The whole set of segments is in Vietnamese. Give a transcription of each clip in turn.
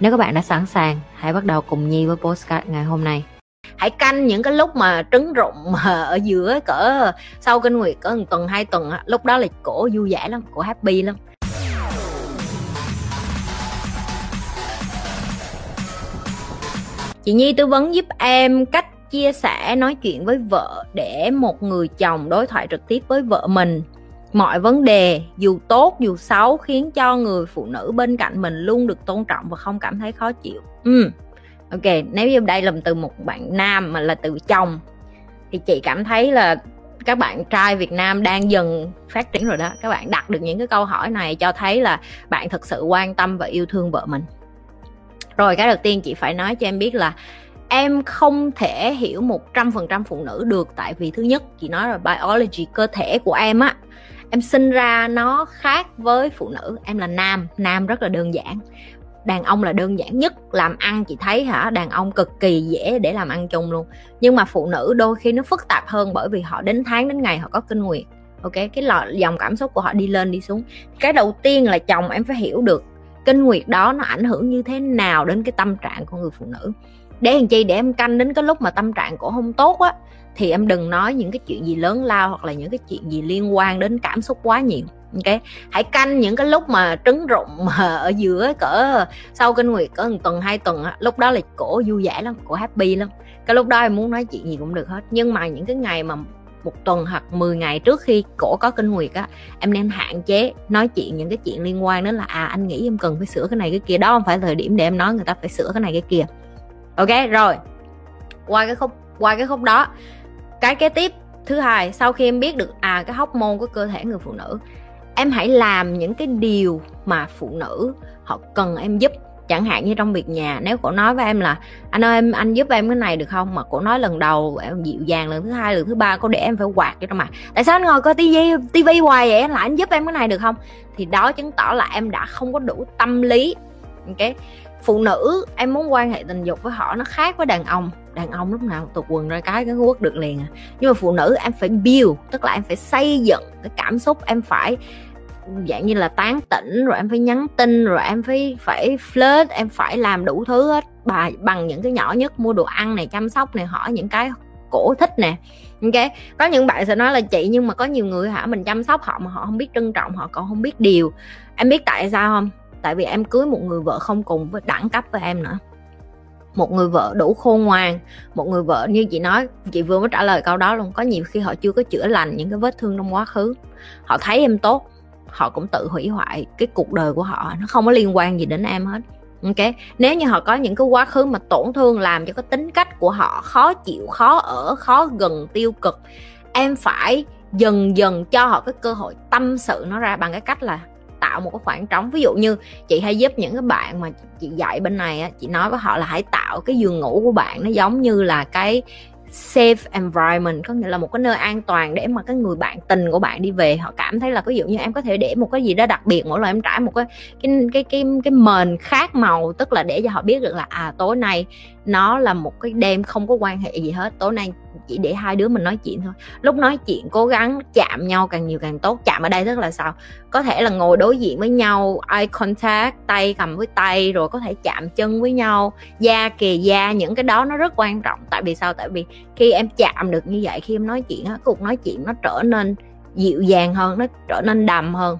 Nếu các bạn đã sẵn sàng, hãy bắt đầu cùng Nhi với postcard ngày hôm nay. Hãy canh những cái lúc mà trứng rụng ở giữa cỡ sau kinh nguyệt cỡ một tuần hai tuần lúc đó là cổ vui vẻ lắm, cổ happy lắm. Chị Nhi tư vấn giúp em cách chia sẻ nói chuyện với vợ để một người chồng đối thoại trực tiếp với vợ mình mọi vấn đề, dù tốt, dù xấu, khiến cho người phụ nữ bên cạnh mình luôn được tôn trọng và không cảm thấy khó chịu ừ. ok, nếu như đây là từ một bạn nam mà là từ chồng, thì chị cảm thấy là các bạn trai Việt Nam đang dần phát triển rồi đó các bạn đặt được những cái câu hỏi này cho thấy là bạn thực sự quan tâm và yêu thương vợ mình rồi, cái đầu tiên chị phải nói cho em biết là em không thể hiểu một trăm phần trăm phụ nữ được tại vì thứ nhất, chị nói là biology cơ thể của em á em sinh ra nó khác với phụ nữ. Em là nam nam rất là đơn giản. Đàn ông là đơn giản nhất, làm ăn chị thấy hả? Đàn ông cực kỳ dễ để làm ăn chung luôn. Nhưng mà phụ nữ đôi khi nó phức tạp hơn bởi vì họ đến tháng đến ngày họ có kinh nguyệt. Ok, cái lọ dòng cảm xúc của họ đi lên, đi xuống. Cái đầu tiên là chồng em phải hiểu được kinh nguyệt đó nó ảnh hưởng như thế nào đến cái tâm trạng của người phụ nữ để làm chi? Để em canh đến cái lúc mà tâm trạng của không tốt á, thì em đừng nói những cái chuyện gì lớn lao hoặc là những cái chuyện gì liên quan đến cảm xúc quá nhiều, ok? Hãy canh những cái lúc mà trứng rụng mà ở giữa cỡ sau kinh nguyệt cỡ một tuần, hai tuần lúc đó là cổ vui vẻ lắm, cổ happy lắm. Cái lúc đó em muốn nói chuyện gì cũng được hết. Nhưng mà những cái ngày mà một tuần hoặc 10 ngày trước khi cổ có kinh nguyệt á, em nên hạn chế nói chuyện những cái chuyện liên quan đến là à anh nghĩ em cần phải sửa cái này cái kia. Đó không phải thời điểm để em nói người ta phải sửa cái này cái kia ok, rồi. Qua cái khúc, qua cái khúc đó, cái kế tiếp thứ hai, sau khi em biết được à cái hóc môn của cơ thể người phụ nữ, em hãy làm những cái điều mà phụ nữ họ cần em giúp. Chẳng hạn như trong việc nhà, nếu cổ nói với em là, anh ơi, em, anh giúp em cái này được không? Mà cổ nói lần đầu, em dịu dàng, lần thứ hai, lần thứ ba cô để em phải quạt cho trong mặt. Tại sao anh ngồi coi tivi tivi hoài vậy? Là anh giúp em cái này được không? Thì đó chứng tỏ là em đã không có đủ tâm lý, ok? Phụ nữ, em muốn quan hệ tình dục với họ nó khác với đàn ông. Đàn ông lúc nào tụt quần ra cái cái quất được liền à. Nhưng mà phụ nữ em phải build, tức là em phải xây dựng cái cảm xúc, em phải dạng như là tán tỉnh, rồi em phải nhắn tin, rồi em phải phải flirt, em phải làm đủ thứ hết. Bà, bằng những cái nhỏ nhất, mua đồ ăn này, chăm sóc này, hỏi những cái cổ thích nè. Ok? Có những bạn sẽ nói là, chị, nhưng mà có nhiều người hả? Mình chăm sóc họ mà họ không biết trân trọng, họ còn không biết điều. Em biết tại sao không? Tại vì em cưới một người vợ không cùng với đẳng cấp với em nữa. Một người vợ đủ khôn ngoan, một người vợ như chị nói, chị vừa mới trả lời câu đó luôn, có nhiều khi họ chưa có chữa lành những cái vết thương trong quá khứ. Họ thấy em tốt, họ cũng tự hủy hoại cái cuộc đời của họ, nó không có liên quan gì đến em hết. Ok, nếu như họ có những cái quá khứ mà tổn thương làm cho cái tính cách của họ khó chịu, khó ở, khó gần, tiêu cực, em phải dần dần cho họ cái cơ hội tâm sự nó ra bằng cái cách là tạo một cái khoảng trống. Ví dụ như chị hay giúp những cái bạn mà chị dạy bên này á, chị nói với họ là hãy tạo cái giường ngủ của bạn nó giống như là cái safe environment, có nghĩa là một cái nơi an toàn để mà cái người bạn tình của bạn đi về. Họ cảm thấy là ví dụ như em có thể để một cái gì đó đặc biệt, mỗi lần em trải một cái cái cái cái cái mền khác màu, tức là để cho họ biết được là à tối nay nó là một cái đêm không có quan hệ gì hết. Tối nay chỉ để hai đứa mình nói chuyện thôi. Lúc nói chuyện, cố gắng chạm nhau càng nhiều càng tốt. Chạm ở đây tức là sao? Có thể là ngồi đối diện với nhau, eye contact, tay cầm với tay, rồi có thể chạm chân với nhau. Da kề da, những cái đó nó rất quan trọng. Tại vì sao? Tại vì khi em chạm được như vậy, khi em nói chuyện á, cuộc nói chuyện nó trở nên dịu dàng hơn, nó trở nên đầm hơn.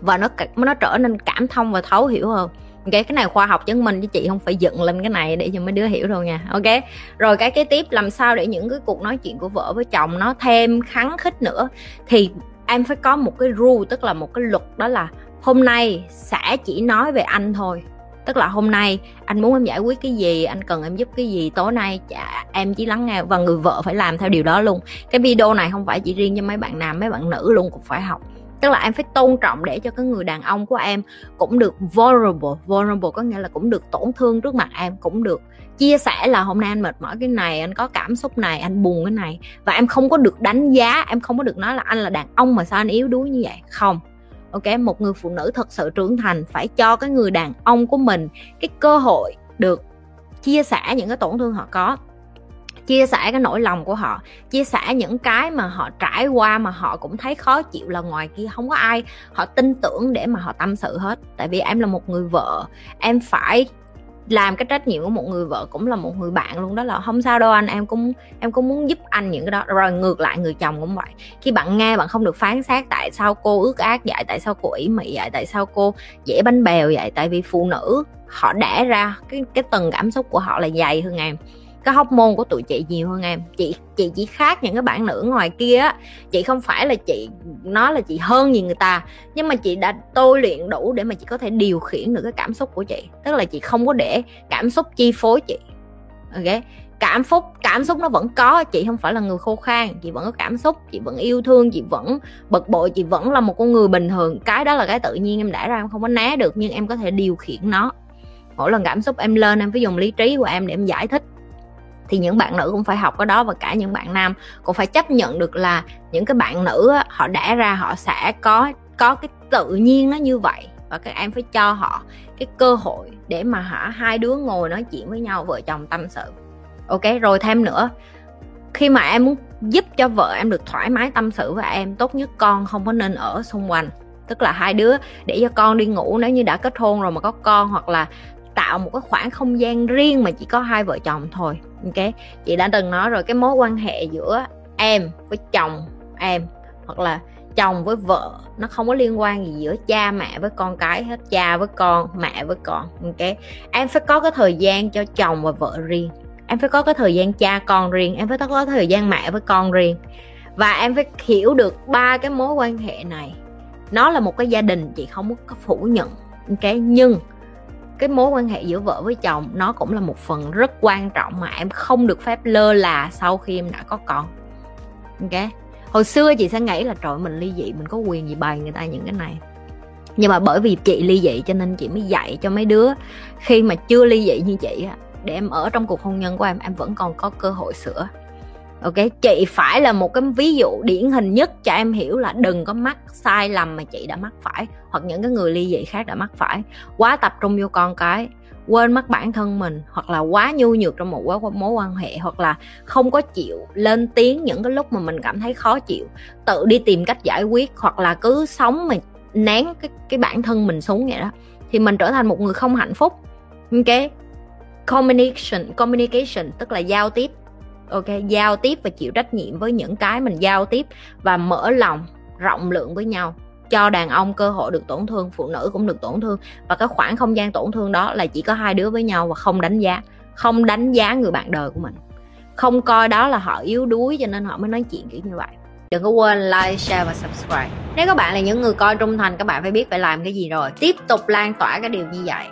Và nó nó trở nên cảm thông và thấu hiểu hơn cái cái này khoa học chứng minh chứ chị không phải dựng lên cái này để cho mấy đứa hiểu rồi nha. Ok rồi cái kế tiếp làm sao để những cái cuộc nói chuyện của vợ với chồng nó thêm khắng khích nữa? Thì em phải có một cái rule tức là một cái luật đó là hôm nay sẽ chỉ nói về anh thôi. Tức là hôm nay anh muốn em giải quyết cái gì anh cần em giúp cái gì tối nay chả, em chỉ lắng nghe và người vợ phải làm theo điều đó luôn. Cái video này không phải chỉ riêng cho mấy bạn nam mấy bạn nữ luôn cũng phải học tức là em phải tôn trọng để cho cái người đàn ông của em cũng được vulnerable. Vulnerable có nghĩa là cũng được tổn thương trước mặt em, cũng được chia sẻ là hôm nay anh mệt mỏi cái này, anh có cảm xúc này, anh buồn cái này. Và em không có được đánh giá, em không có được nói là anh là đàn ông mà sao anh yếu đuối như vậy. Không. Ok, một người phụ nữ thật sự trưởng thành phải cho cái người đàn ông của mình cái cơ hội được chia sẻ những cái tổn thương họ có chia sẻ cái nỗi lòng của họ, chia sẻ những cái mà họ trải qua mà họ cũng thấy khó chịu là ngoài kia không có ai họ tin tưởng để mà họ tâm sự hết. Tại vì em là một người vợ, em phải làm cái trách nhiệm của một người vợ cũng là một người bạn luôn đó là không sao đâu anh, em cũng em cũng muốn giúp anh những cái đó. Rồi ngược lại, người chồng cũng vậy. Khi bạn nghe bạn không được phán xét tại sao cô ước ác vậy, tại sao cô ỷ mị vậy, tại sao cô dễ bánh bèo vậy, tại vì phụ nữ họ đẻ ra cái cái tầng cảm xúc của họ là dày hơn em cái hóc môn của tụi chị nhiều hơn em. Chị chị chỉ khác những cái bạn nữ ngoài kia á. Chị không phải là chị, nói là chị hơn gì người ta, nhưng mà chị đã tôi luyện đủ để mà chị có thể điều khiển được cái cảm xúc của chị. Tức là chị không có để cảm xúc chi phối chị. Ok? Cảm xúc cảm xúc nó vẫn có, chị không phải là người khô khan, chị vẫn có cảm xúc, chị vẫn yêu thương, chị vẫn bực bội, chị vẫn là một con người bình thường. Cái đó là cái tự nhiên em đã ra, em không có né được, nhưng em có thể điều khiển nó. Mỗi lần cảm xúc em lên, em phải dùng lý trí của em để em giải thích thì những bạn nữ cũng phải học cái đó và cả những bạn nam cũng phải chấp nhận được là những cái bạn nữ họ đã ra họ sẽ có có cái tự nhiên nó như vậy. Và các em phải cho họ cái cơ hội để mà hả, hai đứa ngồi nói chuyện với nhau, vợ chồng tâm sự. Ok, rồi thêm nữa, khi mà em muốn giúp cho vợ em được thoải mái tâm sự với em, tốt nhất con không có nên ở xung quanh. Tức là hai đứa để cho con đi ngủ, nếu như đã kết hôn rồi mà có con hoặc là tạo một cái khoảng không gian riêng mà chỉ có hai vợ chồng thôi, ok? Chị đã từng nói rồi, cái mối quan hệ giữa em với chồng em hoặc là chồng với vợ nó không có liên quan gì giữa cha mẹ với con cái hết, cha với con, mẹ với con, ok? Em phải có cái thời gian cho chồng và vợ riêng. Em phải có cái thời gian cha con riêng, em phải có thời gian mẹ với con riêng. Và em phải hiểu được ba cái mối quan hệ này. Nó là một cái gia đình, chị không có phủ nhận, ok? Nhưng cái mối quan hệ giữa vợ với chồng nó cũng là một phần rất quan trọng mà em không được phép lơ là sau khi em đã có con. Ok? Hồi xưa chị sẽ nghĩ là trời mình ly dị, mình có quyền gì bày người ta những cái này. Nhưng mà bởi vì chị ly dị cho nên chị mới dạy cho mấy đứa. Khi mà chưa ly dị như chị để em ở trong cuộc hôn nhân của em em vẫn còn có cơ hội sửa ok, chị phải là một cái ví dụ điển hình nhất cho em hiểu là đừng có mắc sai lầm mà chị đã mắc phải, hoặc những cái người ly dị khác đã mắc phải. Quá tập trung vô con cái, quên mất bản thân mình, hoặc là quá nhu nhược trong một mối quan hệ, hoặc là không có chịu lên tiếng những cái lúc mà mình cảm thấy khó chịu. Tự đi tìm cách giải quyết, hoặc là cứ sống mà nén cái cái bản thân mình xuống vậy đó. Thì mình trở thành một người không hạnh phúc. Ok? Communication communication, tức là giao tiếp ok, giao tiếp và chịu trách nhiệm với những cái mình giao tiếp và mở lòng rộng lượng với nhau. Cho đàn ông cơ hội được tổn thương, phụ nữ cũng được tổn thương. Và cái khoảng không gian tổn thương đó là chỉ có hai đứa với nhau và không đánh giá, không đánh giá người bạn đời của mình. Không coi đó là họ yếu đuối cho nên họ mới nói chuyện kiểu như vậy. Đừng có quên like, share và subscribe. Nếu các bạn là những người coi trung thành, các bạn phải biết phải làm cái gì rồi. Tiếp tục lan tỏa cái điều như vậy.